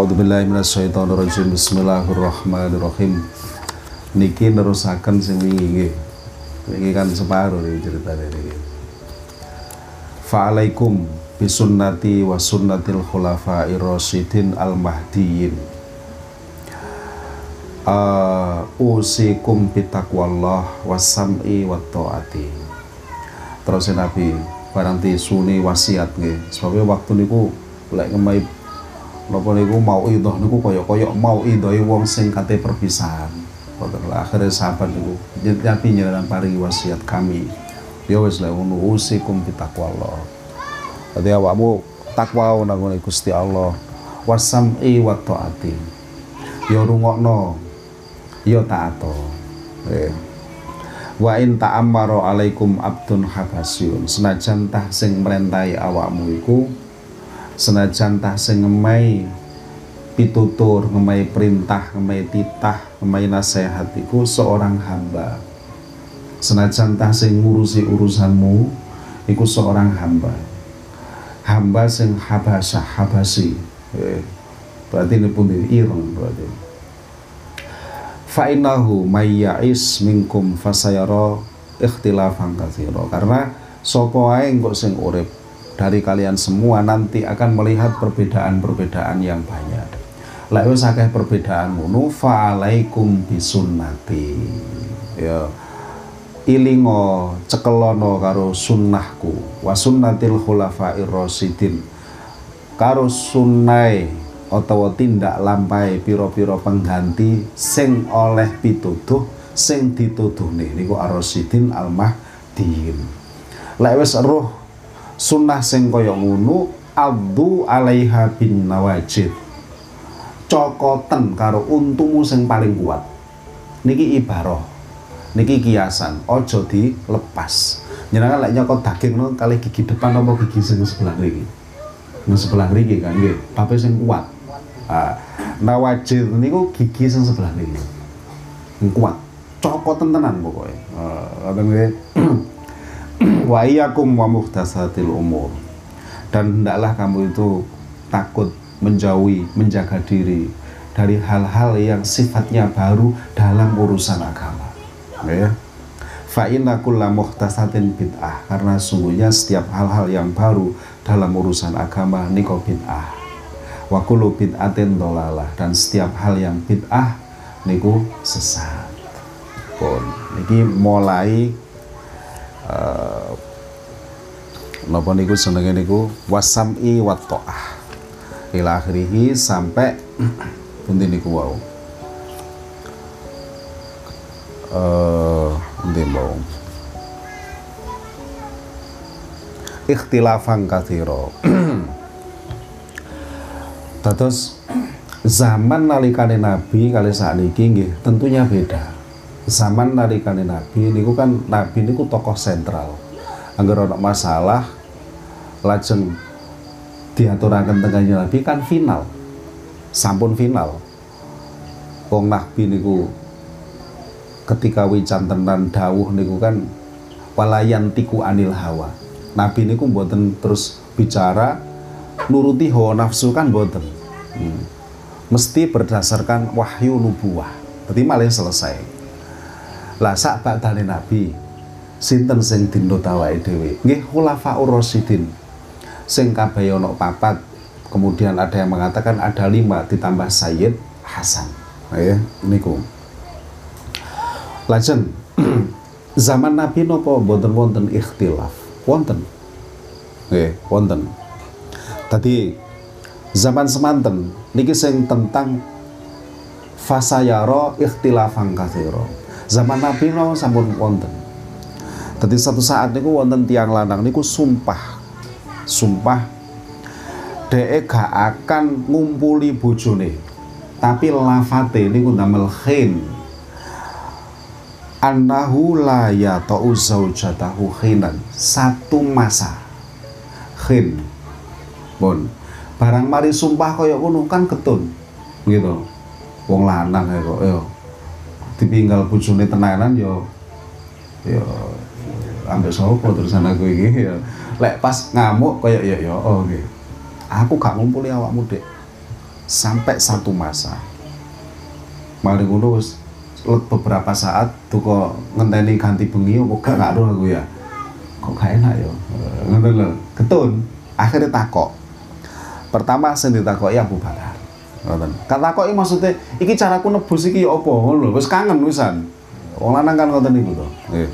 A'udzubillahiminasyaitonirrajim Bismillahirrahmanirrahim Niki nerusakan sing wingi nggih. Wingi kan separuh iki ceritane niki. Fa'alaikum bisunnati wa sunnatil khulafa'ir rasyidin al mahdiyyin. Uh, usikum bitaqwallah wasam'i wa ta'ati. Terus Nabi barang suni wasiat nggih. Sebabnya waktu niku lek ngemai napa niku mau idoh niku kaya-kaya mau idohi wong sing kate perpisahan. Akhirnya sahabat niku nyapi nyeran paringi wasiat kami. Ya wis lek ngono usikum bitaqwallah dadi awakmu takwa nang Gusti Allah. Wasam'i wa taati. Ya rungokno ya taato. Eh. Wa in ta'ammara alaikum abdun habasyun. Senajan tah sing merintahi awakmu iku senajan tah sing ngemai pitutur, ngemai perintah, ngemai titah, ngemai nasihat iku seorang hamba. Senajan tah sing ngurusi urusanmu iku seorang hamba. Hamba sing habasah, habasi. Eh, berarti ini pun ireng berarti. Fa'inahu mayya'is minkum fasayara ikhtilafan katsira. Karena sapa ae engko sing dari kalian semua nanti akan melihat perbedaan-perbedaan yang banyak. Lek wis akeh perbedaan ngono fa'alaikum bisunnati. Ya ilingo cekelono karo sunnahku wa sunnatil khulafair rasyidin karo sunnai utawa tindak lampai piro-piro pengganti sing oleh pituduh sing dituduhne niku ar-rasyidin al-mahdiin lek wis roh sunnah sing kaya ngono abdu alaiha bin nawajid. Cokoten karo untumu sing paling kuat. Niki ibaroh niki kiasan ojo dilepas. Jenengan lek nyokot daging no kali gigi depan apa gigi sing sebelah mriki nang sebelah mriki kan nggih. Pape sing kuat. Nawajid niku gigi sing sebelah mriki kuat. Cokoten tenan pokoknya uh, wa iyyakum wa muhdatsatil umur. Dan hendaklah kamu itu takut menjauhi menjaga diri dari hal-hal yang sifatnya baru dalam urusan agama. Ya. Fa inna kulla muhtasatin bid'ah. Karena sungguhnya setiap hal-hal yang baru dalam urusan agama niko bid'ah. Wa kullu bid'atin dolalah. Dan setiap hal yang bid'ah niku sesat. Pun. Niki mulai uh, napa niku senenge niku? Wasam'i wa ila akhirih sampai pundi niku wau? Eh uh, mau ikhtilafan kathiro Terus zaman nalikane Nabi kali saat ini tentunya beda zaman nalikane Nabi niku kan Nabi niku tokoh sentral. Anggar ada masalah lajeng diaturaken tengahnya Nabi kan final. Sampun final. Wong Nabi niku ketika wican tenan dawuh niku kan walayan tiku anil hawa. Nabi niku mboten terus bicara nuruti hawa nafsu kan mboten. Hmm. mesti berdasarkan wahyu nubuah berarti malah selesai lah sak badane Nabi sinten sing dinut awake dhewe? Nggih khulafaur rasyidin. Sing kabeh ana papat kemudian ada yang mengatakan ada lima ditambah Sayyid Hasan. Ya niku. Lajeng zaman Nabi nopo boten wonten ikhtilaf. Wonten. Nggih wonten. Tadi zaman semanten niki sing tentang fasayaro ikhtilafan katsira zaman Nabi no sampun wonten. Jadi satu saat niku wonten tiang lanang niku sumpah. Sumpah. Dhek gak akan ngumpuli bojone tapi lafate niku damel khin. Annahu la yata'u zaujatahu khinan. Satu masa. Khin. Bon barang mari sumpah kaya ngono kan ketun. Gitu. Wong lanang ya kok ditinggal bojone tenanan yo yo ambek sapa terusan aku iki ya. Lek pas ngamuk kaya ya ya oh nggih. Aku gak ngumpuli awakmu dek sampai satu masa. Maling ngono wis beberapa saat tuh kok ngenteni ganti bengi kok gak gak aku ya. Kok gak enak ya? Ngono lho. Ketun. Akhirnya takok. Pertama sing ditakoki Abu Bakar ngoten. Katakoki maksudnya iki caraku nebus iki ya apa? Ngono lho wis kangen wisan. Wong lanang kan ngoten niku to. Nggih.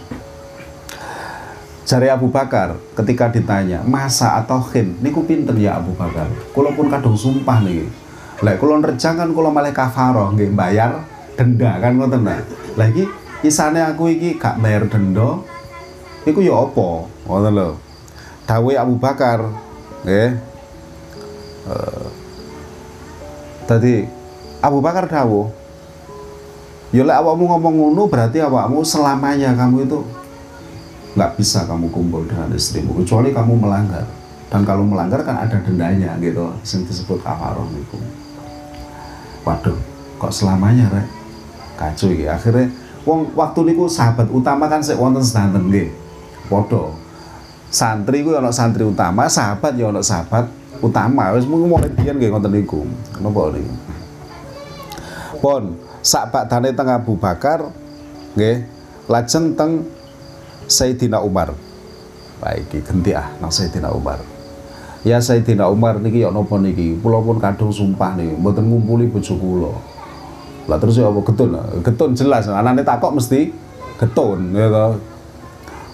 Jari Abu Bakar ketika ditanya masa atau khin? Niku pinter ya Abu Bakar. Kula pun kadung sumpah nih lek kula nerjang kan kula malah kafaroh nggih bayar denda kan ngoten nah lagi isane aku iki gak bayar denda iku ya apa? Ngoten lho. Dawuh Abu Bakar nggih. Uh, tadi Abu Bakar dawuh ya lek awakmu ngomong ngono berarti awakmu selamanya kamu itu nggak bisa kamu kumpul dengan istrimu kecuali kamu melanggar. Dan kalau melanggar kan ada dendanya gitu yang disebut kafaroh itu waduh kok selamanya rek? Kacau ya akhirnya wong waktu niku sahabat utama kan sik wonten sedanten nggih. Padha. Santri ku ana santri utama sahabat ya ana sahabat utama wis mung mulai biyen nggih ngoten niku napa niku pon sak badane teng Abu Bakar nggih lajeng teng Sayyidina Umar. Baik, ganti ah nang Sayyidina Umar. Ya Sayyidina Umar niki ya napa niki? Kula pun kadung sumpah nih, mboten ngumpuli bojo kula. Lah terus ya apa getun? Getun jelas, anane takok mesti getun ya to.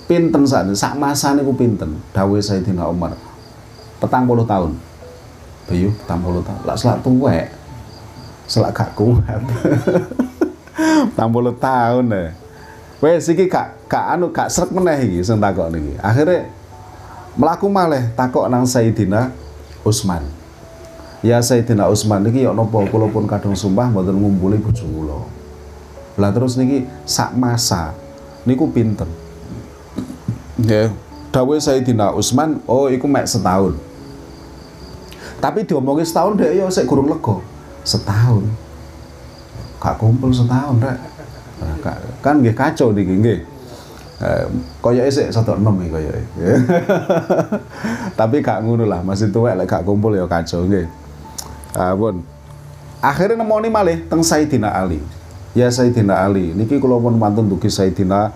Pinten sak sak masa niku pinten? Dawuh Sayyidina Umar. Petang puluh tahun. Bayu petang puluh tahun. Lah selak tuwek. Selak gak kuat. petang puluh tahun deh. Wes iki gak gak anu gak srek meneh iki sing takok niki. Akhire mlaku malih takok nang Sayyidina Utsman. Ya Sayyidina Utsman niki ya napa kula pun kadung sumpah mboten ngumpuli bojo kula. Lah terus niki sak masa niku pinten? Nggih, dawuh Sayyidina Utsman, oh iku mek setahun. Tapi diomongi setahun deh ya sik gurung lega. Setahun. Gak kumpul setahun, Rek kan nggih kacau niki nggih eh, koyoke sik 16 iki koyoke tapi gak ngono lah masih tuwek lek gak kumpul ya kacau nggih ah pun akhirnya nemoni malih teng Sayyidina Ali ya Sayyidina Ali niki kula pun mantun dugi Sayyidina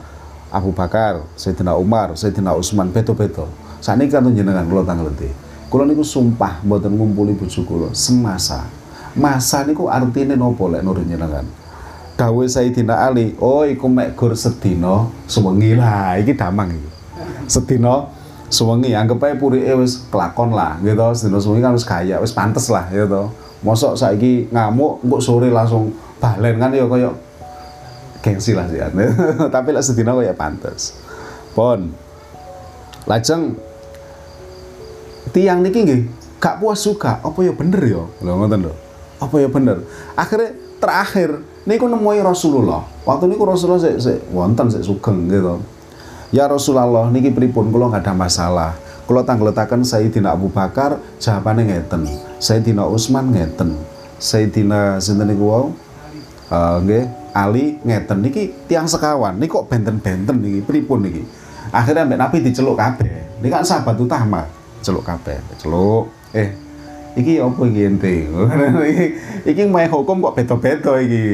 Abu Bakar, Sayyidina Umar, Sayyidina Utsman beto-beto. Sakniki kan jenengan kula tangleti. Kula niku sumpah mboten ngumpuli bojo kula semasa. Masa niku artine nopo lek nur jenengan? dawuh Sayyidina Ali, oh iku mek gur sedina sewengi lah, iki damang iki. Sedina sewengi anggap ae purike wis kelakon lah, gitu. Sedina sewengi kan wis kaya, wis pantes lah, gitu. Mosok saiki ngamuk engko sore langsung balen kan ya kaya gengsi lah sih. Tapi lah sedina kaya pantes. Pon. Lajeng tiang niki nggih gak puas juga, apa ya bener ya? Lho ngoten lho. Apa ya bener? Akhirnya terakhir niku nemui Rasulullah. Waktu niku Rasulullah sik sik wonten sik sugeng gitu. Ya Rasulullah niki pripun kula nggak ada masalah. Kula tangletaken Sayyidina Abu Bakar jawabane ngeten. Sayyidina Utsman ngeten. Sayyidina sinten niku wau? Uh, nggih, Ali ngeten niki tiang sekawan. Niki kok benten-benten niki pripun niki? Akhirnya Mbak Nabi diceluk kabeh. Niki kan sahabat utama. Celuk kabeh. Celuk. Eh, iki apa iki ente? Iki main hukum kok beda-beda iki.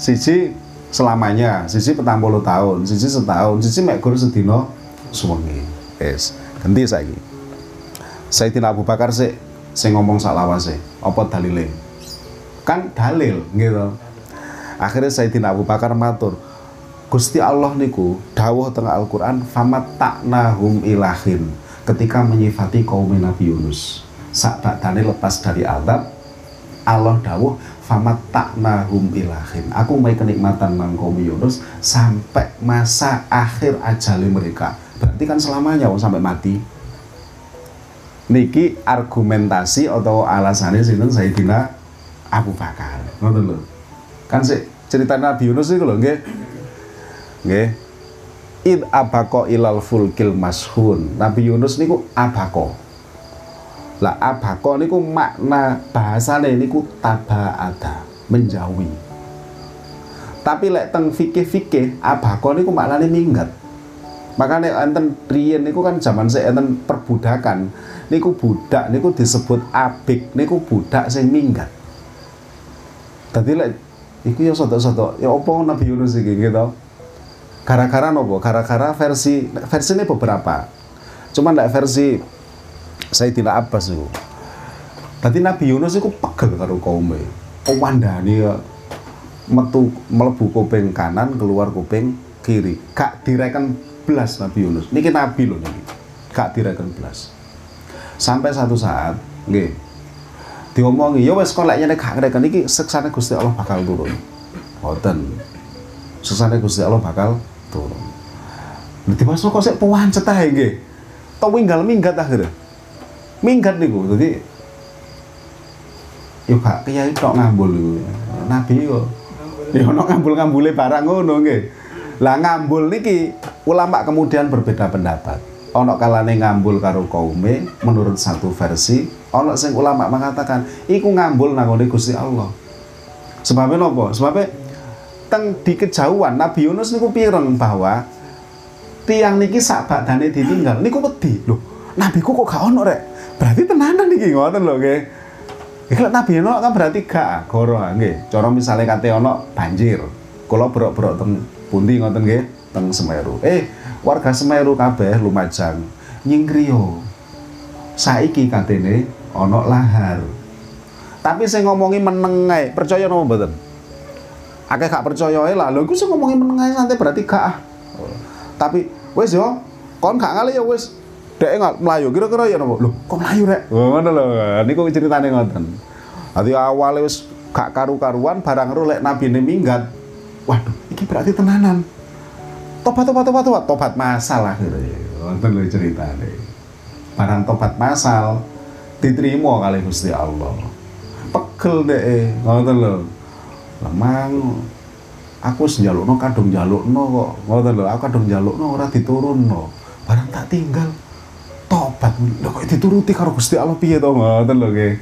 Siji selamanya siji petang puluh tahun siji setahun siji mek guru sedina suwengi. Wis ganti saiki. Sayyidina Abu Bakar sih sing ngomong sak lawase apa dalile? Kan dalil gitu akhirnya Sayyidina Abu Bakar matur Gusti Allah niku dawuh tengah Al-Qur'an famat taknahum ilahin ketika menyifati kaum Nabi Yunus. Sak badane lepas dari adab Allah dawuh famat taknahum ilahin aku mai kenikmatan nang kaum Yunus sampai masa akhir ajali mereka. Berarti kan selamanya sampai mati. Niki argumentasi atau alasannya sinten Sayyidina Abu Bakar? Ngoten lho. Kan sih cerita Nabi Yunus itu lho nggih. Nggih id abako ilal fulkil mashun Nabi Yunus niku abako lah abako niku makna bahasane niku tabaada, menjauhi. Tapi lek teng fikih-fikih abako niku maknane minggat. Makanya enten riyen niku kan zaman saya enten perbudakan. Niku budak niku disebut abik, niku budak sing minggat. Dadi lek iku ya soto-soto, ya opo Nabi Yunus iki gitu. Gara-gara nopo? Gara-gara versi versi ini beberapa. Cuman lek versi Sayyidina Abbas itu. Tadi Nabi Yunus itu pegel karo kaume. Pewandani ya metu melebu kuping kanan, keluar kuping kiri. Gak direken belas Nabi Yunus. Niki Nabi loh niki. Gak direken belas. Sampai satu saat, nggih. Diomongi, ya wes kok lek nyene gak ngreken iki Gusti Allah bakal turun. Ngoten. Seksane Gusti Allah bakal turun. Nanti pas kok sik puwancet ae nggih. Tau minggal minggat akhirnya. Minggat niku. Dadi yo gak kiai tok ngambul niku. Nabi kok ya ono ngambul-ngambule barang ngono nggih. Lah ngambul niki ulama kemudian berbeda pendapat. Ono kalane ngambul karo kaume menurut satu versi, ono sing ulama mengatakan iku ngambul nangone Gusti Allah. Sebabnya nopo? Sebabnya teng di kejauhan Nabi Yunus niku pireng bahwa tiang niki sak badane ditinggal niku wedi lho nabiku kok gak ono rek berarti tenanan niki ngoten lho nggih Iku Nabi Yunus kan berarti gak goro nggih. Cara misale kate ono banjir. Kula brok-brok teng pundi ngoten nggih, teng Semeru. Eh, warga Semeru kabeh Lumajang nyingkriyo. Saiki katene ono lahar. Tapi saya ngomongi meneng ae, percaya napa mboten? Akeh gak percaya lah. Lho iku sing ngomongi santai berarti gak ah. Tapi wis yo, kon gak ngale ya wis Dek nggak melayu, kira-kira ya nopo. Loh, kok melayu rek? Oh, mana loh? Niku ceritane ngoten. Ati awalnya wis gak karu-karuan barang ro lek nabi ini minggat. Waduh, iki berarti tenanan. Tobat tobat tobat tobat tobat masal akhirnya. Ngoten lho ceritane. Barang tobat masal diterima kali Gusti Allah. Pegel deh, ngoten lho. Lemang aku wis njalukno kadung njalukno kok. Ngoten lho, aku kadung njalukno ora diturunno. Barang tak tinggal tobat. Lho kok dituruti karo Gusti Allah piye to ngoten lho nggih.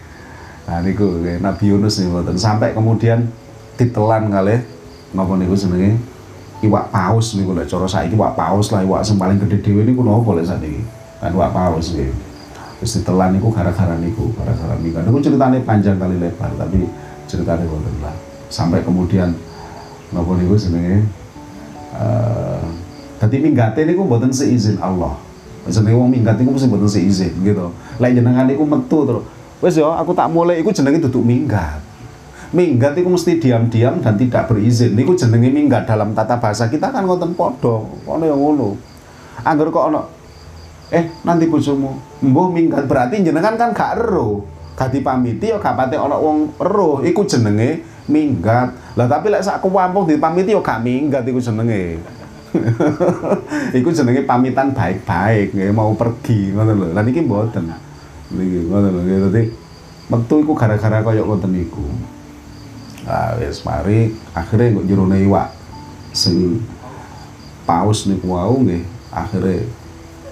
Nah niku nggih Nabi Yunus nih ngoten. Sampai kemudian ditelan kali napa niku jenenge? Iwak paus niku lek cara saiki iwak paus lah iwak sing paling gede dhewe niku napa lek sakniki? Kan iwak paus nggih. Wis ditelan niku gara-gara niku gara-gara niku. Niku ceritane panjang kali lebar tapi ceritane wonten lah sampai kemudian napa niku jenenge eh Tadi minggate niku mboten seizin Allah. Jenenge wong minggat iku mesti mboten seizin gitu. Lek jenengan iku metu terus wis yo aku tak mulai iku jenenge duduk minggat. Minggat iku mesti diam-diam dan tidak berizin. Niku jenenge minggat dalam tata bahasa kita kan ngoten padha. Ono yang ngono. Angger kok ono eh nanti bojomu mbuh minggat berarti jenengan kan gak ero. Gak dipamiti yo gak pate ono wong ero. Iku jenenge minggat. Lah tapi lek sak kampung dipamiti yo gak minggat iku jenenge. iku jenenge pamitan baik-baik nggih mau pergi ngoten lho. Lah niki mboten. Niki ngoten lho. Dadi metu iku gara-gara kaya ngoten niku. Lah wis mari akhire kok jerone iwak sing paus niku wau nggih akhire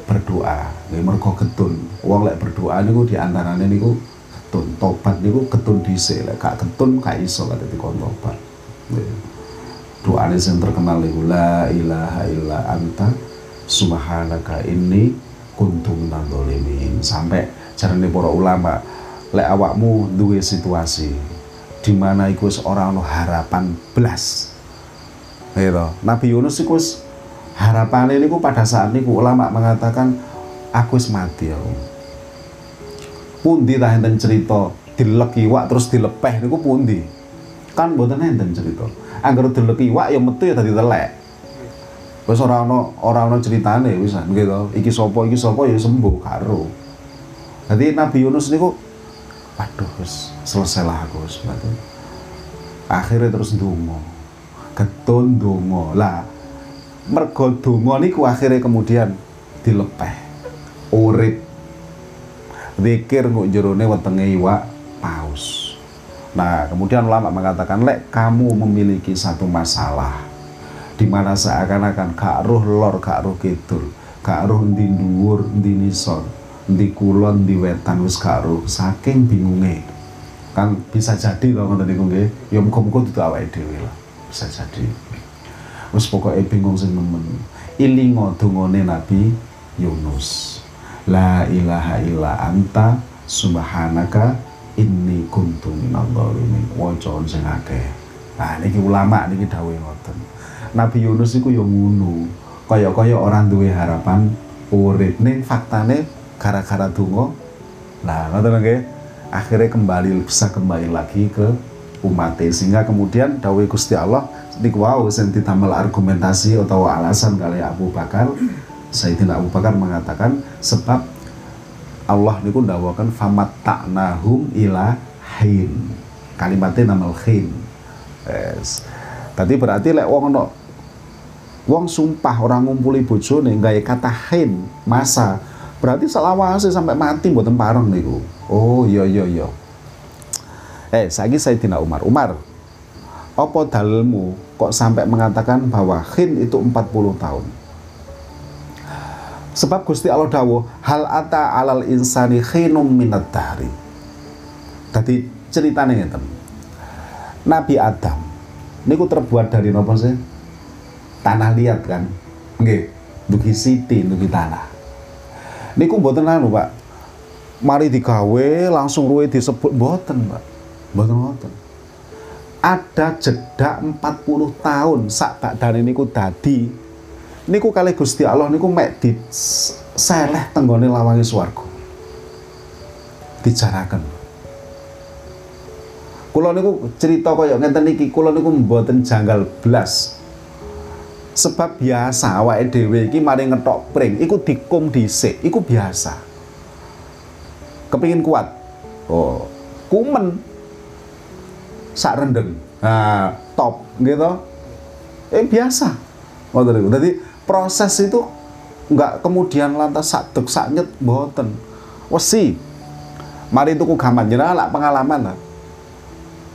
berdoa nggih mergo getun. Wong lek berdoa niku diantarane niku getun. Tobat niku getun dhisik. Lek gak getun gak iso lek dikon tobat. Nggih. Doa yang terkenal itu la ilaha illa anta subhanaka ini kuntum nandolimin sampai carane para ulama lek awakmu duwe situasi di mana iku orang no harapan belas gitu Nabi Yunus iku harapan ini pada saat ini ulama mengatakan aku wis mati ya pundi ta enten cerita? Dilek iwak terus dilepeh niku pundi? Kan mboten enten cerita. Anggar delok iwak ya metu ya dadi telek. Wis ora ana ora ana critane wis gitu iki sapa iki sapa ya sembuh karo dadi Nabi Yunus niku waduh wis selesai lah aku wis akhirnya terus ndonga. Ketun ndonga. Lah mergo donga niku akhirnya kemudian dilepeh. Urip zikir kok jerone wetenge iwak paus Nah, kemudian ulama mengatakan, lek kamu memiliki satu masalah di mana seakan-akan gak roh lor, gak roh kidul, gak roh ndi dhuwur, ndi nisor, ndi kulon, ndi wetan wis gak roh, saking bingunge. Kan bisa jadi loh ngoten niku nggih. Ya muga-muga dudu awake dhewe lah. Bisa jadi. Wis pokoke bingung sing nemen. Ilingo dungane Nabi Yunus. La ilaha illa anta subhanaka inni kuntu minal dhalimin waca sing akeh. Nah niki ulama niki dawuh ngoten. Nabi Yunus iku yo ngono. Kaya-kaya orang duwe harapan urip. Ning faktane gara-gara donga. Nah ngoten nggih. Akhirnya kembali bisa kembali lagi ke umat sehingga kemudian dawuh Gusti Allah niku wau sing ditamel argumentasi atau alasan kali Abu Bakar Sayyidina Abu Bakar mengatakan sebab Allah niku ndawakan famat taknahum ila hin. Kalimatnya nama hin yes. tadi berarti lek wong no wong sumpah orang ngumpuli bojone gawe kata hin masa. Berarti selawase sampai mati mboten pareng niku. Oh iya iya iya. Eh saiki Sayyidina Umar. Umar apa dalilmu kok sampai mengatakan bahwa hin itu 40 tahun Sebab Gusti Allah dawuh hal ata alal insani khinum minat dari. Tadi ceritanya ngeten. Nabi Adam niku terbuat dari nopo sih? Tanah liat kan. Nggih, dugi siti, dugi tanah. Niku mboten anu, Pak. Mari digawe langsung ruwe disebut mboten, Pak. Mboten. Ada jeda 40 tahun sak bakdane niku dadi niku kali Gusti Allah niku mek di seleh tenggone lawangi swarga. Dijaraken. Kula niku cerita kaya ngenten iki, kula niku mboten janggal blas. Sebab biasa awake dhewe iki mari ngetok pring, iku dikum dhisik, iku biasa. Kepingin kuat. Oh, kumen sak rendeng. Nah, top gitu. Eh biasa. Ngoten niku. Dadi proses itu nggak kemudian lantas sak dek sak nyet mboten. Wesi mari tuku gaman. Jenengan lah pengalaman lah.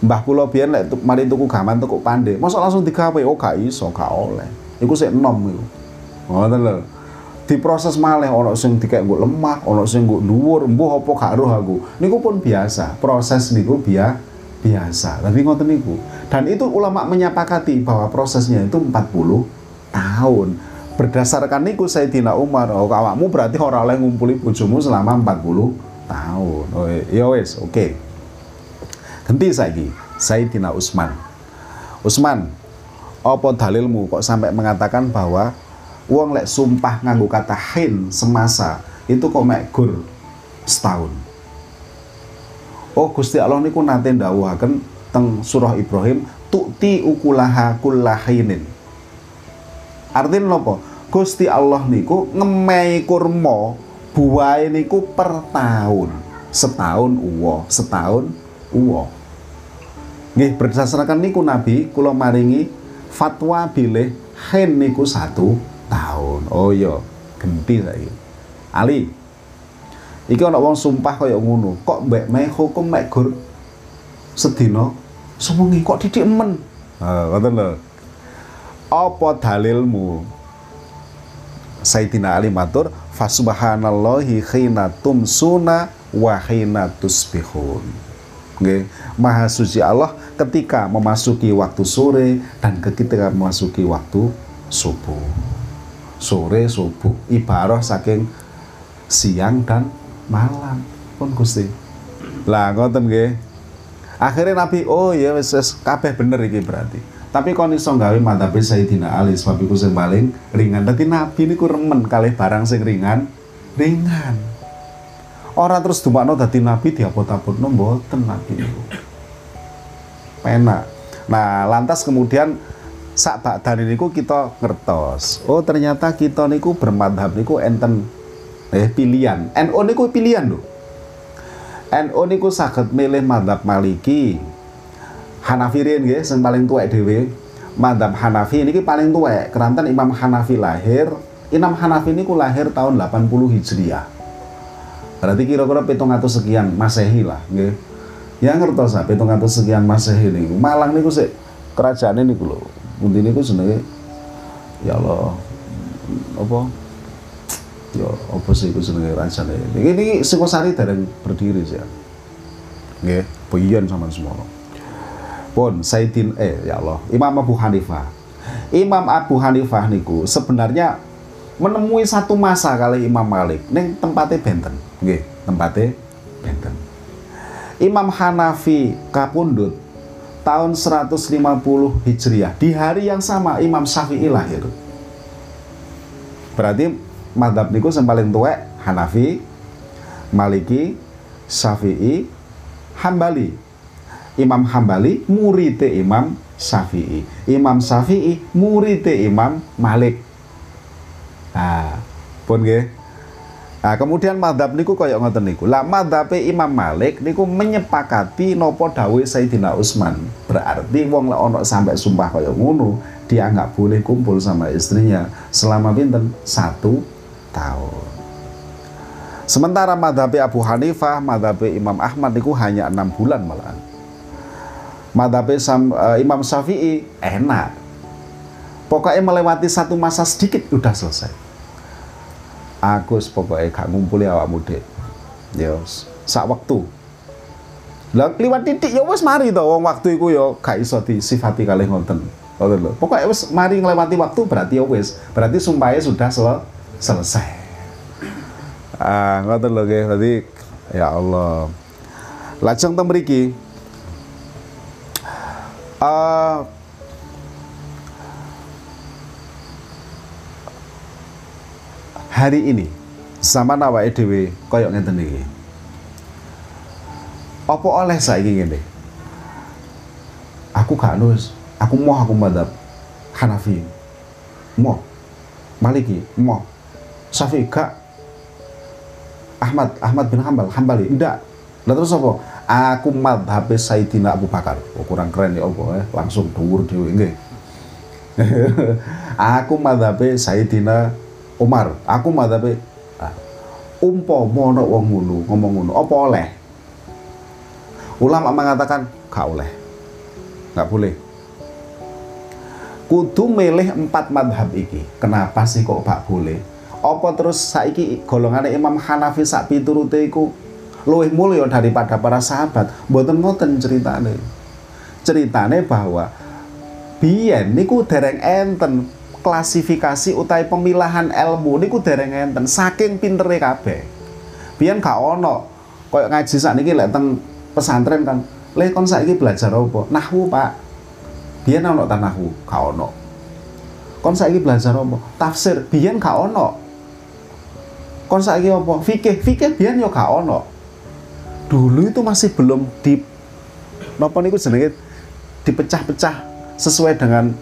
Mbah kula biyen lek mari tuku gaman tuku pande masa langsung digawe oh gak iso gak oleh. Iku sik enom iku. Ngoten lho. Diproses malih ana sing dikek nggo lemah ana sing nggo dhuwur mbuh apa gak roh aku. Niku pun biasa. Proses niku biya biasa. Tapi ngoten niku. Dan itu ulama menyepakati bahwa prosesnya itu 40 tahun berdasarkan niku Sayyidina Umar oh awakmu berarti ora oleh ngumpuli bojomu selama 40 tahun. Oh ya wis oke. Okay. ganti saiki Sayyidina Utsman Utsman apa dalilmu kok sampai mengatakan bahwa uang lek sumpah nganggo kata hin semasa itu kok mek gur setahun? Oh Gusti Allah niku nate ndawuhaken teng surah Ibrahim tukti ukulaha kullahinin artinya apa Gusti Allah niku ngemei kurma buahe niku per tahun. Setahun uwo, setahun uwo. Nggih berdasarkan niku Nabi kula maringi fatwa bilih hen niku satu tahun. Oh iya, genti saiki. Ali. Iki ana wong sumpah kaya ngono. Kok mbek meh hukum mek gur sedina sewengi kok didik men. Ha, ngoten lho. Apa dalilmu? Sayyidina Ali matur fasubhanallahi khina tumsuna wa khina tusbihun. Nggih, Maha suci Allah ketika memasuki waktu sore dan ketika memasuki waktu subuh. Sore subuh ibarat saking siang dan malam pun Gusti. Lah ngoten nggih. Akhirnya Nabi, oh ya wis kabeh bener iki berarti. Tapi kon iso gawe mantap Sayyidina Ali sebab iku sing paling ringan. Dadi Nabi niku remen kalih barang sing ringan, ringan. Ora terus dumakno dadi Nabi diapot-apotno mboten Nabi niku. Penak. Nah, lantas kemudian sak bakdane niku kita ngertos. Oh, ternyata kita niku bermadhab niku enten eh pilihan. NU niku pilihan lho. NU niku saged milih madhab Maliki, Hanafi riyen nggih sing paling tuwek dhewe. Madzhab Hanafi ini paling tuwek. Keranten Imam Hanafi lahir, Imam Hanafi ini lahir tahun 80 Hijriah. Berarti kira-kira atau sekian Masehi lah nggih. Ya ngertos ah atau sekian Masehi niku. Malang niku sik kerajaan ini lho. Pundi niku jenenge ya Allah apa ya apa sih iku jenenge rajane. Ini ini Singosari dereng berdiri sih. Nggih, Boyan sama semua pun Saidin eh ya Allah Imam Abu Hanifah Imam Abu Hanifah niku sebenarnya menemui satu masa kali Imam Malik neng tempatnya benten nggih tempatnya benten Imam Hanafi kapundut tahun 150 Hijriah. Di hari yang sama Imam Syafi'i lahir. Berarti madhab niku yang paling tua Hanafi, Maliki, Syafi'i, Hambali. Imam Hambali murid Imam Syafi'i. Imam Syafi'i murid Imam Malik. Nah, pun nggih. Nah, kemudian madhab niku koyok ngoten niku. Lah madhab Imam Malik niku menyepakati nopo dawuh Sayyidina Utsman. Berarti wong lek ono sampai sumpah koyok ngono, dia nggak boleh kumpul sama istrinya selama pinten satu tahun. Sementara madhab Abu Hanifah, madhab Imam Ahmad niku hanya enam bulan malahan. Madhab uh, Imam Syafi'i enak. Pokoknya melewati satu masa sedikit udah selesai. Aku pokoknya gak ngumpuli awak mudik ya sak waktu lah liwat titik ya wes mari to. Wong waktu iku ya gak iso disifati kalih ngoten. Ngoten lho. Pokoknya wes mari ngelewati waktu berarti ya wes berarti sumpahnya sudah sel selesai. Ah ngoten lho nggih. Berarti ya Allah. Lajeng teng uh, hari ini sama nawa dhewe koyok ngeten iki. Apa oleh saiki ngene? Aku gak nus, aku mau aku madhab Hanafi. Mau. Maliki, mau. Syafi'i gak Ahmad, Ahmad bin Hambal, Hambali, enggak. Lah terus apa? Aku madhab Sayyidina Abu Bakar. Oh, kurang keren ya apa eh? langsung dhuwur dhewe nggih. aku madhab Sayyidina Umar, aku madhabe ah, umpama ana wong ngono ngomong ngono, apa oleh? Ulama mengatakan gak oleh. Gak boleh. Kudu milih empat madhab iki. Kenapa sih kok gak boleh? Apa terus saiki golongan Imam Hanafi sak piturute iku luwih mulya daripada para sahabat? Mboten ngoten ceritane. Ceritane bahwa biyen niku dereng enten klasifikasi utai pemilahan ilmu niku dereng enten saking pintere kabeh. Biyen gak ono koyo ngaji sakniki lek teng pesantren kan, "Le kon saiki belajar apa?" Nahwu, Pak. Biyen ono ta nahwu? Gak ono. Kon saiki belajar apa? Tafsir. Biyen gak ono. Kon saiki apa? Fikih. Fikih biyen yo gak ono. Dulu itu masih belum di napa niku jenenge dipecah-pecah sesuai dengan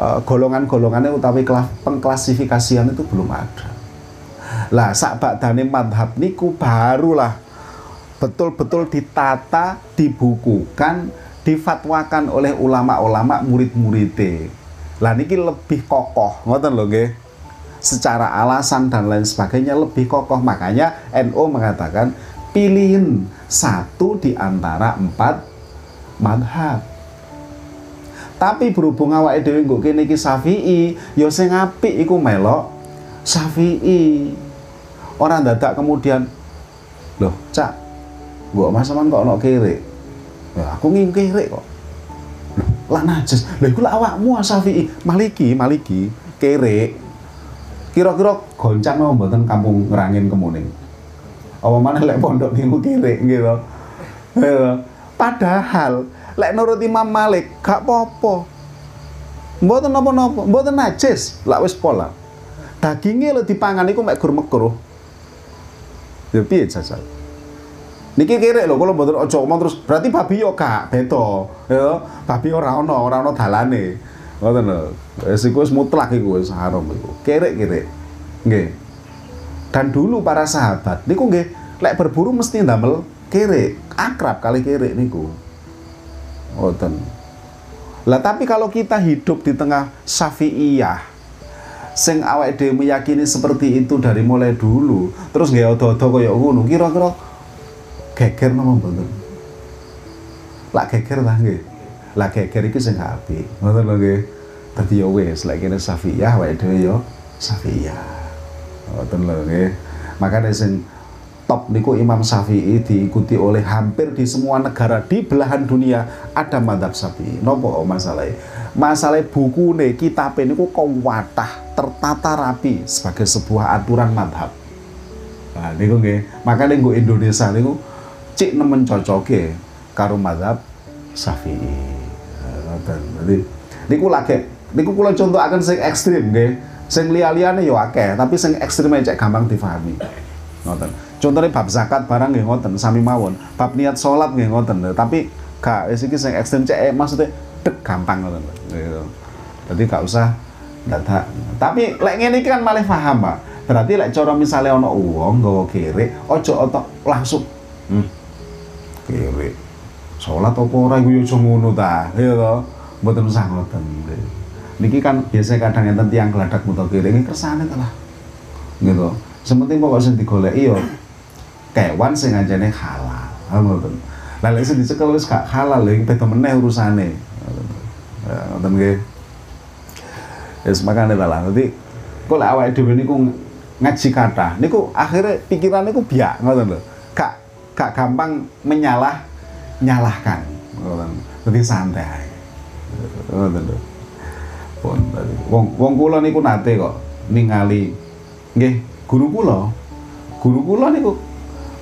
uh, golongan-golongannya utawi pengklasifikasian itu belum ada. Lah sak badane madhab niku barulah betul-betul ditata, dibukukan, difatwakan oleh ulama-ulama murid-muride. Lah niki lebih kokoh, ngoten lho nggih. Secara alasan dan lain sebagainya lebih kokoh. Makanya NU mengatakan pilihin satu di antara empat madhab tapi berhubung awake dhewe nggo kene iki Syafi'i, ya sing apik iku melok Syafi'i. Ora dadak kemudian loh, Cak, mbok Mas sampean kok ono kere. Ya aku nging kere kok. Loh, lah najis. Lha iku lak awakmu Syafi'i, Maliki, Maliki, kere. Kira-kira goncang mau mboten kampung ngerangin kemuning. Apa mana lek pondok niku kere gitu. Padahal lek nurut Imam Malik gak popo mboten napa-napa mboten najis. Lak wis pola. Dagingnya lo dipangan iku mek gur mekruh ya piye jajal? Niki kere lho kalau mboten aja omong terus berarti babi yo gak beda. Ya babi ora ono ora ono dalane. Ngoten lho. Wis iku wis mutlak iku wis haram iku. Kere-kere nggih dan dulu para sahabat niku nggih lek berburu mesti ndamel kere akrab kali kere niku Ngoten. Lah tapi kalau kita hidup di tengah Syafi'iyah sing awake dhewe meyakini seperti itu dari mulai dulu, terus nggak odo-odo kaya ngono, kira-kira geger napa mboten? Lah geger ta nggih. Lah geger iki sing apik. Ngoten lho nggih. Dadi ya wis lek kene Syafi'iyah awake dhewe ya Syafi'iyah. Ngoten lho nggih. Makane sing top niku Imam Syafi'i diikuti oleh hampir di semua negara di belahan dunia ada madhab Syafi'i. Nopo masalah masalah buku nih kitab niku kuwatah tertata rapi sebagai sebuah aturan madhab. Nah, niku nggih. Makanya niku Indonesia niku cik nemen cocoke karo mazhab Syafi'i. Ngoten. Dadi niku lagi niku kula contohaken sing ekstrim nggih. Sing liya-liyane yo akeh, tapi sing ekstreme cek gampang difahami. Ngoten. Contohnya bab zakat barang nggih ngoten sami mawon. Bab niat salat nggih ngoten. Tapi gak wis iki sing ekstrem cek eh, maksudnya dek gampang ngoten. Gitu. Jadi gak usah dadak. Tapi lek ngene kan malah paham, Pak. Berarti lek cara misalnya ana uang nggawa kere, ojo otok langsung hmm, kere. Salat apa ora iku yo aja ngono ta. Ya to. Mboten usah ngoten. Niki kan biasanya kadang enten tiyang geladak muta kere iki kersane lah. Gitu. Sementing pokok sing digoleki yo kewan sing anjene halal. Ngoten. Lah lek sing dicekel wis gak halal lho beda meneh urusane. Ngoten nggih. Wis makane lah. Dadi kok lek awake dhewe niku ngaji kata niku akhirnya pikiran niku biak ngoten lho. Gak gak gampang menyalah nyalahkan. Ngoten. Santai. Ngoten lho. Pun wong wong kula niku nate kok ningali nggih guru kula. Guru kula niku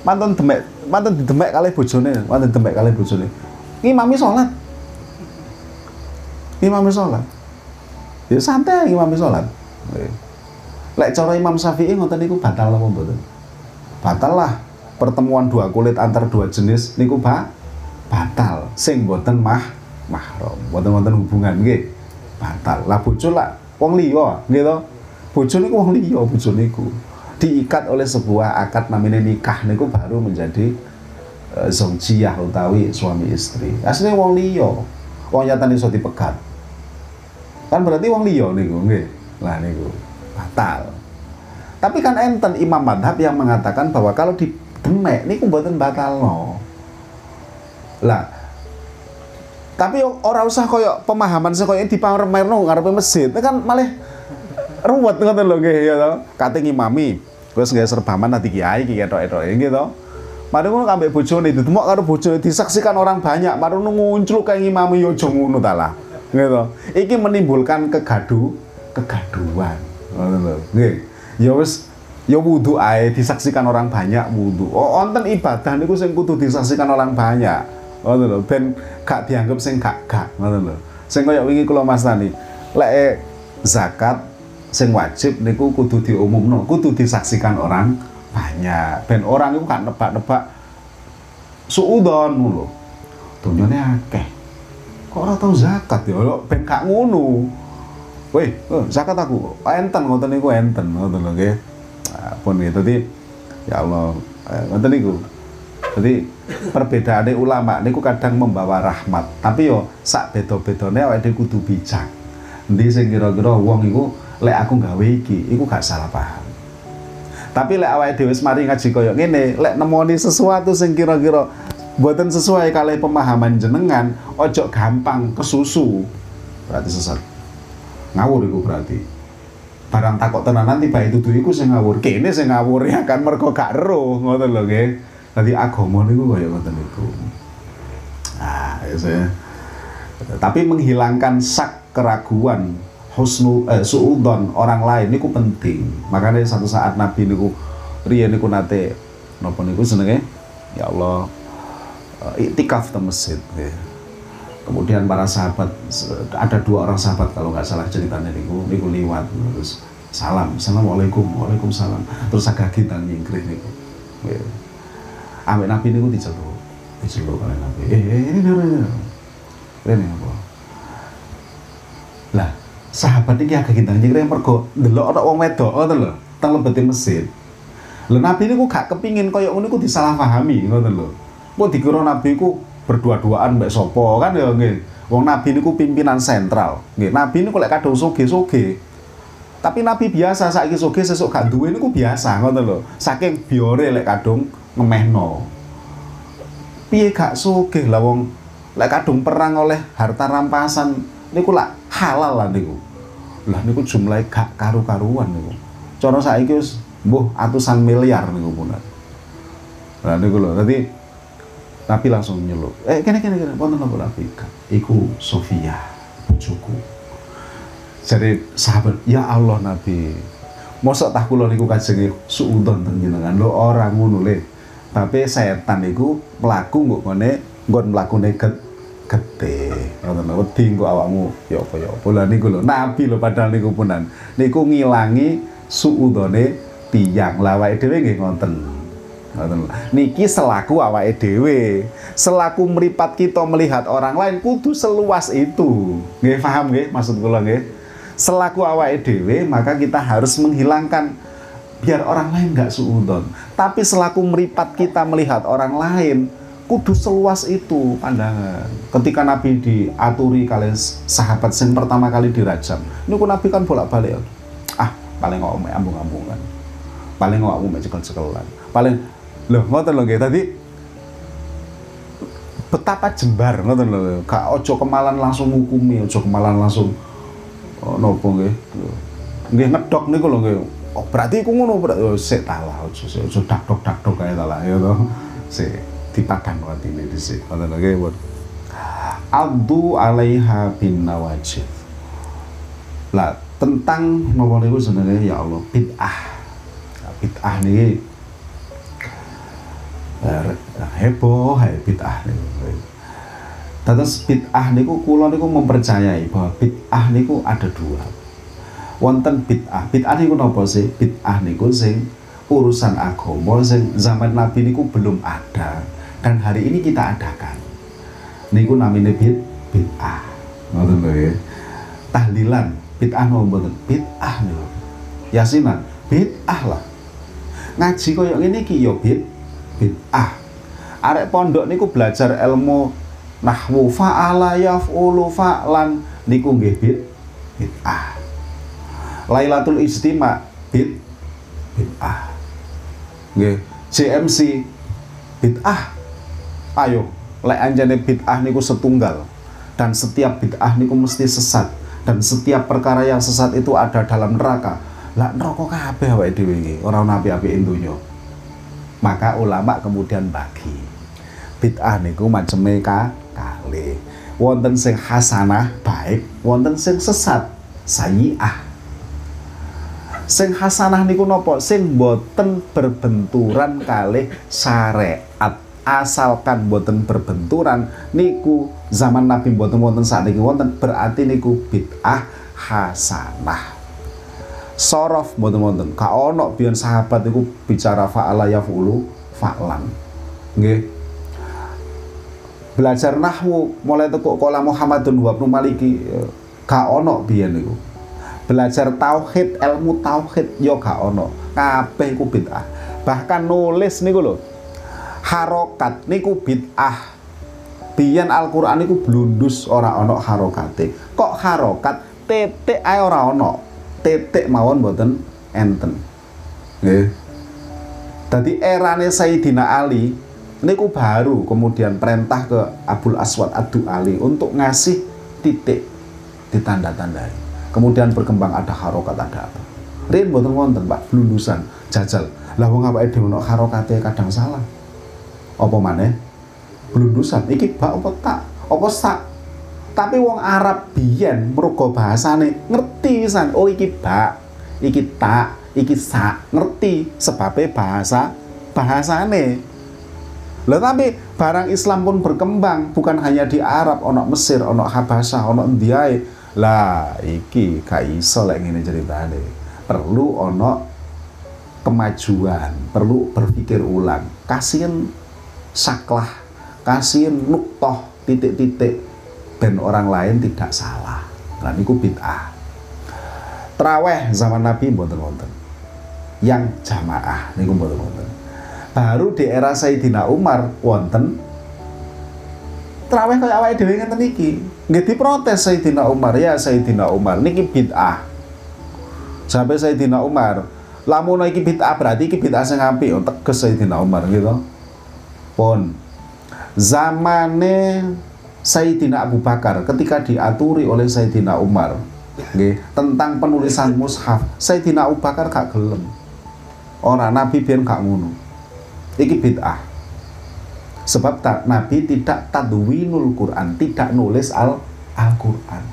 mantan demek mantan didemek kali bojone, mantan demek kali bojone. Ngimami salat. Ngimami salat. Ya santai ngimami salat. Lek cara Imam Syafi'i ngoten niku batal apa mboten? Batal lah pertemuan dua kulit antar dua jenis niku ba batal sing mboten mah mahram mboten wonten hubungan nggih batal. Lah bojo lah wong liya nggih to? Bojo niku wong liya bojo niku. Diikat oleh sebuah akad namanya nikah niku baru menjadi uh, utawi suami istri. Aslinya wong liya wong nyatane iso dipegat. Kan berarti wong liya niku nggih. Lah niku batal. Tapi kan enten imam madhab yang mengatakan bahwa kalau di demek niku mboten batal no lah tapi orang usah koyo pemahaman sing koyo dipamerno ngarepe masjid kan malah ruwet ngoten lho nggih ya to kate ngimami wis nggih serbaman nanti kiai iki ketok-etok nggih to Mari ngono ambek bojone ditemok karo bojone disaksikan orang banyak, mari ngono muncul kayak ngimami yo aja ngono ta lah. Gitu. Iki menimbulkan kegaduh, kegaduhan. Ngoten lho. Nggih. Ya wis ya wudu ae disaksikan orang banyak wudu. Oh, wonten ibadah niku sing kudu disaksikan orang banyak. Ngoten lho, ben gak dianggap sing gak gak, ngoten lho. Sing kaya wingi kula mastani, lek zakat sing wajib niku kudu diumumno, kudu disaksikan orang banyak. Ben orang itu gak nebak-nebak suudon lho. Dunyane akeh. Kok ora tau zakat ya? Ben gak ngono. Weh, oh, zakat aku enten ngoten niku enten ngoten lho nggih. Pun gitu ya Allah eh, ngoten niku. Jadi perbedaan ulama niku kadang membawa rahmat, tapi yo sak beda-bedane awake dhewe kudu bijak. Endi sing kira-kira wong iku lek aku gawe iki, iku gak salah paham. Tapi lek awake dhewe mari ngaji koyo ngene, lek nemoni sesuatu sing kira-kira buatan sesuai kali pemahaman jenengan, ojo gampang kesusu. Berarti sesat. Ngawur iku berarti. Barang takok tenanan tiba itu tuh iku sing ngawur. Kene sing ngawur ya kan mergo gak ero, ngoten lho nggih. Dadi agama niku kaya ngoten niku. Nah, ya saya. Tapi menghilangkan sak keraguan husnu eh, suudon orang lain niku penting. Makanya satu saat Nabi niku riyen niku nate napa niku senenge ya Allah uh, iktikaf di masjid ya. Kemudian para sahabat ada dua orang sahabat kalau nggak salah ceritanya niku niku liwat terus salam assalamualaikum waalaikumsalam terus agak kita nyingkrih niku ya. Ambek Nabi niku diceluk diceluk oleh Nabi eh, eh ini ini ini apa lah sahabat iki agak kita nyingkrih mergo delok ana wong wedok ngoten lho teng lebete masjid Lho Nabi niku gak kepingin kaya ngono iku disalahpahami ngoten lho. Mau dikira Nabi ku berdua-duaan mbek sapa kan ya nggih. Wong Nabi niku pimpinan sentral. Nggih, Nabi niku lek kadung soge-soge. Tapi Nabi biasa saiki soge sesuk gak duwe niku biasa ngoten lho. Saking biore lek kadung ngemehno. Piye gak soge lah wong lek kadung perang oleh harta rampasan niku lak halal lah niku. Lah niku jumlahe gak karu-karuan niku. Cara saiki wis mbuh atusan miliar niku punten. Lah niku lho, dadi Nabi langsung nyeluk. Eh kene kene kene wonten napa Nabi? Iku Sofia, bojoku. Jadi sahabat, ya Allah Nabi. Mosok tak kula niku kajenge suudon teng jenengan. Lho ora ngono le. Babe setan iku mlaku nggo ngene nggon mlakune get gede ngoten lho wedi engko awakmu ya apa ya apa. Lha niku lho nabi lho padahal niku punan. Niku ngilangi suudone tiyang. Lah awake dhewe nggih ngoten. Ngoten niki selaku awake dhewe. Selaku meripat kita melihat orang lain kudu seluas itu. Nggih paham nggih maksud kula nggih? Selaku awake dhewe maka kita harus menghilangkan biar orang lain nggak suudon. Tapi selaku meripat kita melihat orang lain, kudu seluas itu pandangan. Ketika Nabi diaturi kalian sahabat yang pertama kali dirajam, ini ku Nabi kan bolak-balik. Ah, paling nggak mau ambung-ambungan. Paling nggak mau cekel-cekelan. Paling loh ngoten loh tadi betapa jembar ngoten loh. Kak ojo kemalan langsung hukumi, ojo kemalan langsung oh, nopo nggih. Nggih ngedok niku lho nggih oh berarti aku ngono berarti oh, sik ta lah ojo ojo dak dok dak dok kae ta lah ya to sik. Dipadang dhisik ngoten lho nggih pun Abdu alaiha bin nawajid. Lah tentang nopo niku sebenarnya ya Allah bid'ah. Bid'ah niki heboh hai bid'ah niku. Terus bid'ah niku kula niku mempercayai bahwa bid'ah niku ada dua wonten bid'ah. Bid'ah niku napa sih? Bid'ah niku sing urusan agama sing zaman Nabi niku belum ada dan hari ini kita adakan. Niku namine bid bid'ah. Ngoten lho ya. Tahlilan bid'ah napa mboten? Bid'ah niku. Yasinan bid'ah lah. Ngaji koyo ngene iki ya bid bid'ah. Arek pondok niku belajar ilmu nahwu fa'ala yaf'ulu fa'lan niku nggih bid bid'ah. Lailatul Ijtima bid bid'ah. Nggih, CMC bid'ah. Ayo, lek anjane bid'ah niku setunggal dan setiap bid'ah niku mesti sesat dan setiap perkara yang sesat itu ada dalam neraka. Lah neraka kabeh awake dhewe iki, ora ono api-api. Maka ulama kemudian bagi. Bid'ah niku maceme ka kali. Wonten sing hasanah baik, wonten sing sesat sayyi'ah sing hasanah niku nopo? Sing boten berbenturan kali syariat asalkan boten berbenturan niku zaman Nabi boten wonten saat niki wonten berarti niku bid'ah hasanah sorof boten wonten. Ka ono biyen sahabat niku bicara fa'ala yafulu fa'lan. Nggih. Belajar nahwu mulai tekuk kola Muhammadun wa Maliki ka ono biyen niku belajar tauhid ilmu tauhid yo gak ono. Kabeh iku bid'ah. Bahkan nulis niku lho harokat niku bid'ah. Biyen Al-Qur'an niku blundus ora ono harokate. Kok harokat? Titik ae ora ono. Titik mawon mboten enten. Nggih. Tadi erane Sayyidina Ali niku baru kemudian perintah ke Abdul Aswad Adu Ali untuk ngasih titik ditanda-tandai kemudian berkembang ada harokat ada apa? Rin boten wonten Pak. Lulusan jajal. Lah wong awake dhewe ono harokate kadang salah. Apa maneh? Blundusan iki bak apa tak? Apa sak? Tapi wong Arab biyen mergo bahasane ngerti san. Oh iki bak iki tak iki sak. Ngerti sebabnya bahasa bahasane. Lah tapi barang Islam pun berkembang. Bukan hanya di Arab, ono Mesir, ono Habasah, ono Indiae, lah iki gak iso lek ngene ceritane. Perlu ono kemajuan, perlu berpikir ulang. Kasihin saklah, kasihin nuktoh titik-titik dan orang lain tidak salah. Nah niku bid'ah. Traweh zaman Nabi mboten wonten. Yang jamaah niku mboten wonten. Baru di era Sayyidina Umar wonten traweh kaya awake dhewe ngeten iki. Nggih diprotes Sayyidina Umar, ya Sayyidina Umar niki bid'ah. Sampai Sayyidina Umar, lamun iki bid'ah berarti iki bid'ah sing apik, oh, tegas Sayyidina Umar gitu. Pun zamane Sayyidina Abu Bakar ketika diaturi oleh Sayyidina Umar nggih tentang penulisan mushaf, Sayyidina Abu Bakar gak gelem. Ora Nabi biyen gak ngono. Iki bid'ah. Sebab tak, Nabi tidak tadwinul Quran, tidak nulis al Al-Quran.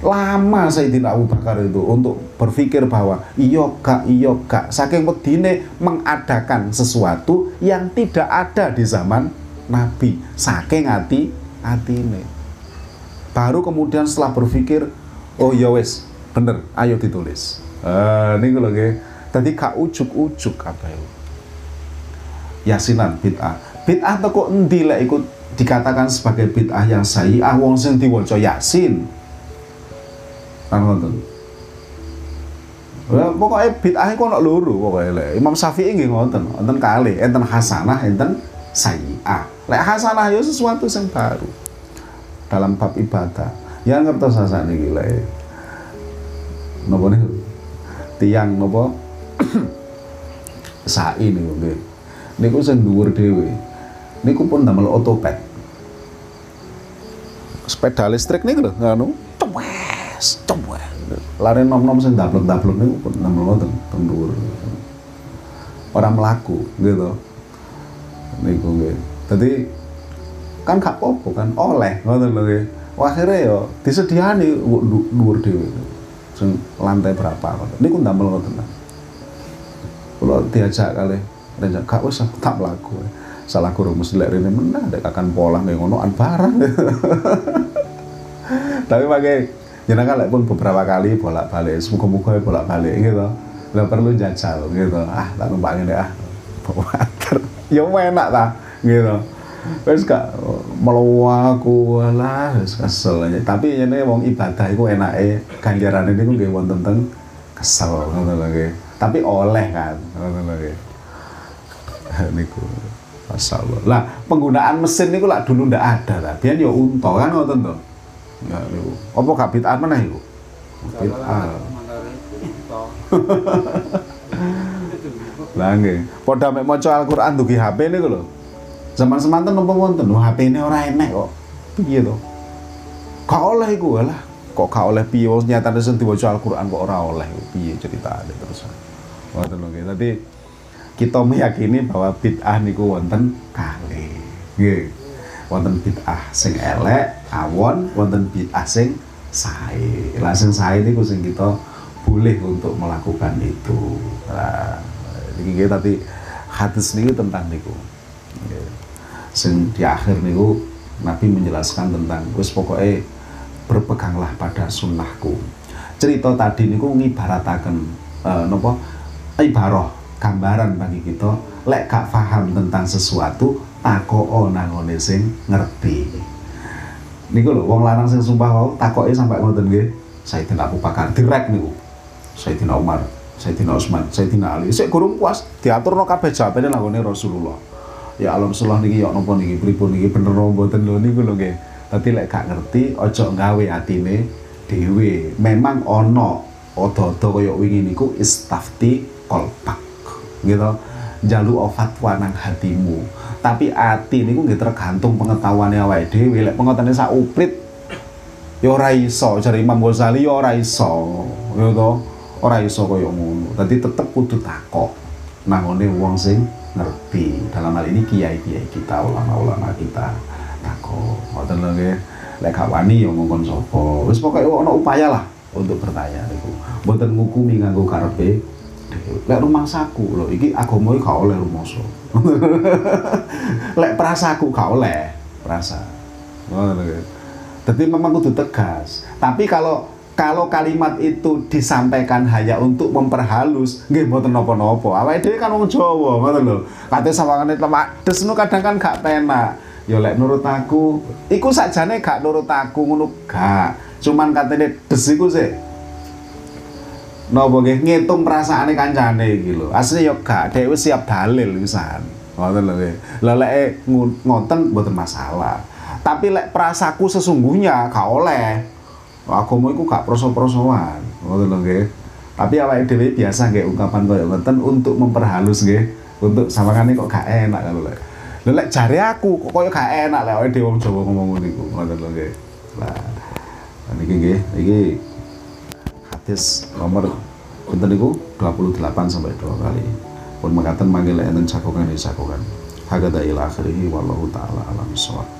lama Sayyidina Abu Bakar itu untuk berpikir bahwa iyo gak iyo gak. Saking medine mengadakan sesuatu yang tidak ada di zaman Nabi. Saking hati ini baru kemudian setelah berpikir oh ya wes bener ayo ditulis. Uh, ini kalau tadi kak ujuk-ujuk apa itu yasinan bid'ah bid'ah kok endi ikut dikatakan sebagai bid'ah yang ah wong sing diwaca yasin kan ngoten Ya, pokoknya bid'ah iku ana loro pokoknya lek. Imam Syafi'i nggih ngoten, wonten kali, enten hasanah, enten sayyi'ah. Lek hasanah ya sesuatu yang baru dalam bab ibadah. Ya ngertos sasane iki lek. Napa niku? Tiang napa? Sai niku nggih. Niku sing dhuwur dhewe. Niku pun damel otopet. Sepeda listrik niku lho, ngono. Wes, coba. Lari nom-nom sing dablek-dablek niku pun nemel wonten teng dhuwur. Orang melaku gitu. Niku nggih. Dadi kan gak apa kan oleh ngoten lho nggih. Akhirnya ya disediani dhuwur dhewe. Sing lantai berapa ngoten. Niku ndamel ngoten. Kalau diajak kali, diajak gak usah tak melaku. Salah guru mesti lek rene menah dek akan pola nih ngono an barang. Tapi pakai jenengan lek pun beberapa kali bolak-balik semoga-moga bolak-balik gitu. Nggak perlu jajal gitu. Ah tak numpak ini ah. Bawater ya enak ta gitu. Wis gak melawaku lah wis kesel aja. Tapi ini wong ibadah itu enake ganjaran ini nggih wonten teng kesel ngono lho tapi oleh kan ngono lho nggih niku Masyaallah. Lah penggunaan mesin niku lah dulu ndak ada lah. Biyen ya unta kan ngoten to. Ya niku. Apa gak bid'ah meneh iku? Bid'ah. Lah nggih. Padha mek maca Al-Qur'an dugi HP niku lho. Zaman semanten napa wonten HP ini ora enek kok. Piye to? Gak oleh iku lah. Kok gak oleh piye wong nyatane sing diwaca Al-Qur'an kok ora oleh. Piye ceritane terus. Wonten lho nggih. Dadi kita meyakini bahwa bid'ah niku wonten kali. Nggih wonten bid'ah sing elek, awon, wonten bid'ah sing sae. Lah sing sae niku sing kita boleh untuk melakukan itu. Nah, iki tadi hadis niku tentang niku. Sing di akhir niku Nabi menjelaskan tentang wis pokoknya berpeganglah pada sunnahku. Cerita tadi niku ngibarataken uh, napa ibaroh gambaran bagi kita lek gak paham tentang sesuatu takoo nangone sing ngerti. Niku lho wong lanang sing sumpah wau takoke sampai ngoten nggih. Sayyidina Abu Bakar direk niku. Sayyidina Umar, Sayyidina Utsman, Sayyidina Ali. Sik gurung puas diaturno kabeh jawabane nangone Rasulullah. Ya alam salah niki ya napa niki pripun niki bener mboten lho niku lho nggih. Tapi lek gak ngerti aja nggawe atine dhewe. Memang ana odo-odo kaya wingi niku istafti kolpak. Gitu. Jalu fatwa nang hatimu. Tapi ati niku nggih tergantung pengetahuannya awake dhewe. Lek pengertiane sak uprit ya ora iso. Jare Imam Ghazali ya ora iso ya ora iso kaya ngono. Dadi tetep kudu takok nangone wong sing ngerti. Dalam hal ini kiai-kiai kita ulama-ulama kita takok. Ngoten lho nggih. Lek gak wani ya ngongkon sapa. Wis pokoke ana upaya lah untuk bertanya niku. Mboten ngukumi nganggo karepe lek rumah saku lho iki agama iki gak oleh rumoso lek prasaku gak oleh prasa ngono jadi memang kudu tegas. Tapi kalau kalau kalimat itu disampaikan hanya untuk memperhalus nggih mboten napa-napa awake dhewe kan wong Jawa ngoten lho. Kate sawangane lemak des kadang kan gak penak. Ya lek nurut aku iku sakjane gak nurut aku ngono gak. Cuman katene des iku sih napa nggih ngitung perasaane kancane iki lho. Asline ya gak dhewe siap dalil pisan. Ngoten lho nggih. Lah lek ngoten mboten masalah. Tapi lek perasaku sesungguhnya gak oleh. Agama iku gak proso-prosoan. Ngoten lho nggih. Tapi awake dhewe biasa nggih ungkapan kaya ngoten untuk memperhalus nggih. Untuk sawangane kok gak enak kalau lek. Lha lek aku kok kaya gak enak lek awake dhewe wong Jawa ngomong ngono iku. Ngoten lho nggih. Lah niki nggih, iki hadis nomor pinten niku 28 sampai 2 kali. Pun mengatakan manggil enten cakukan di cakukan. Hagada ila akhirih wallahu taala alam sholat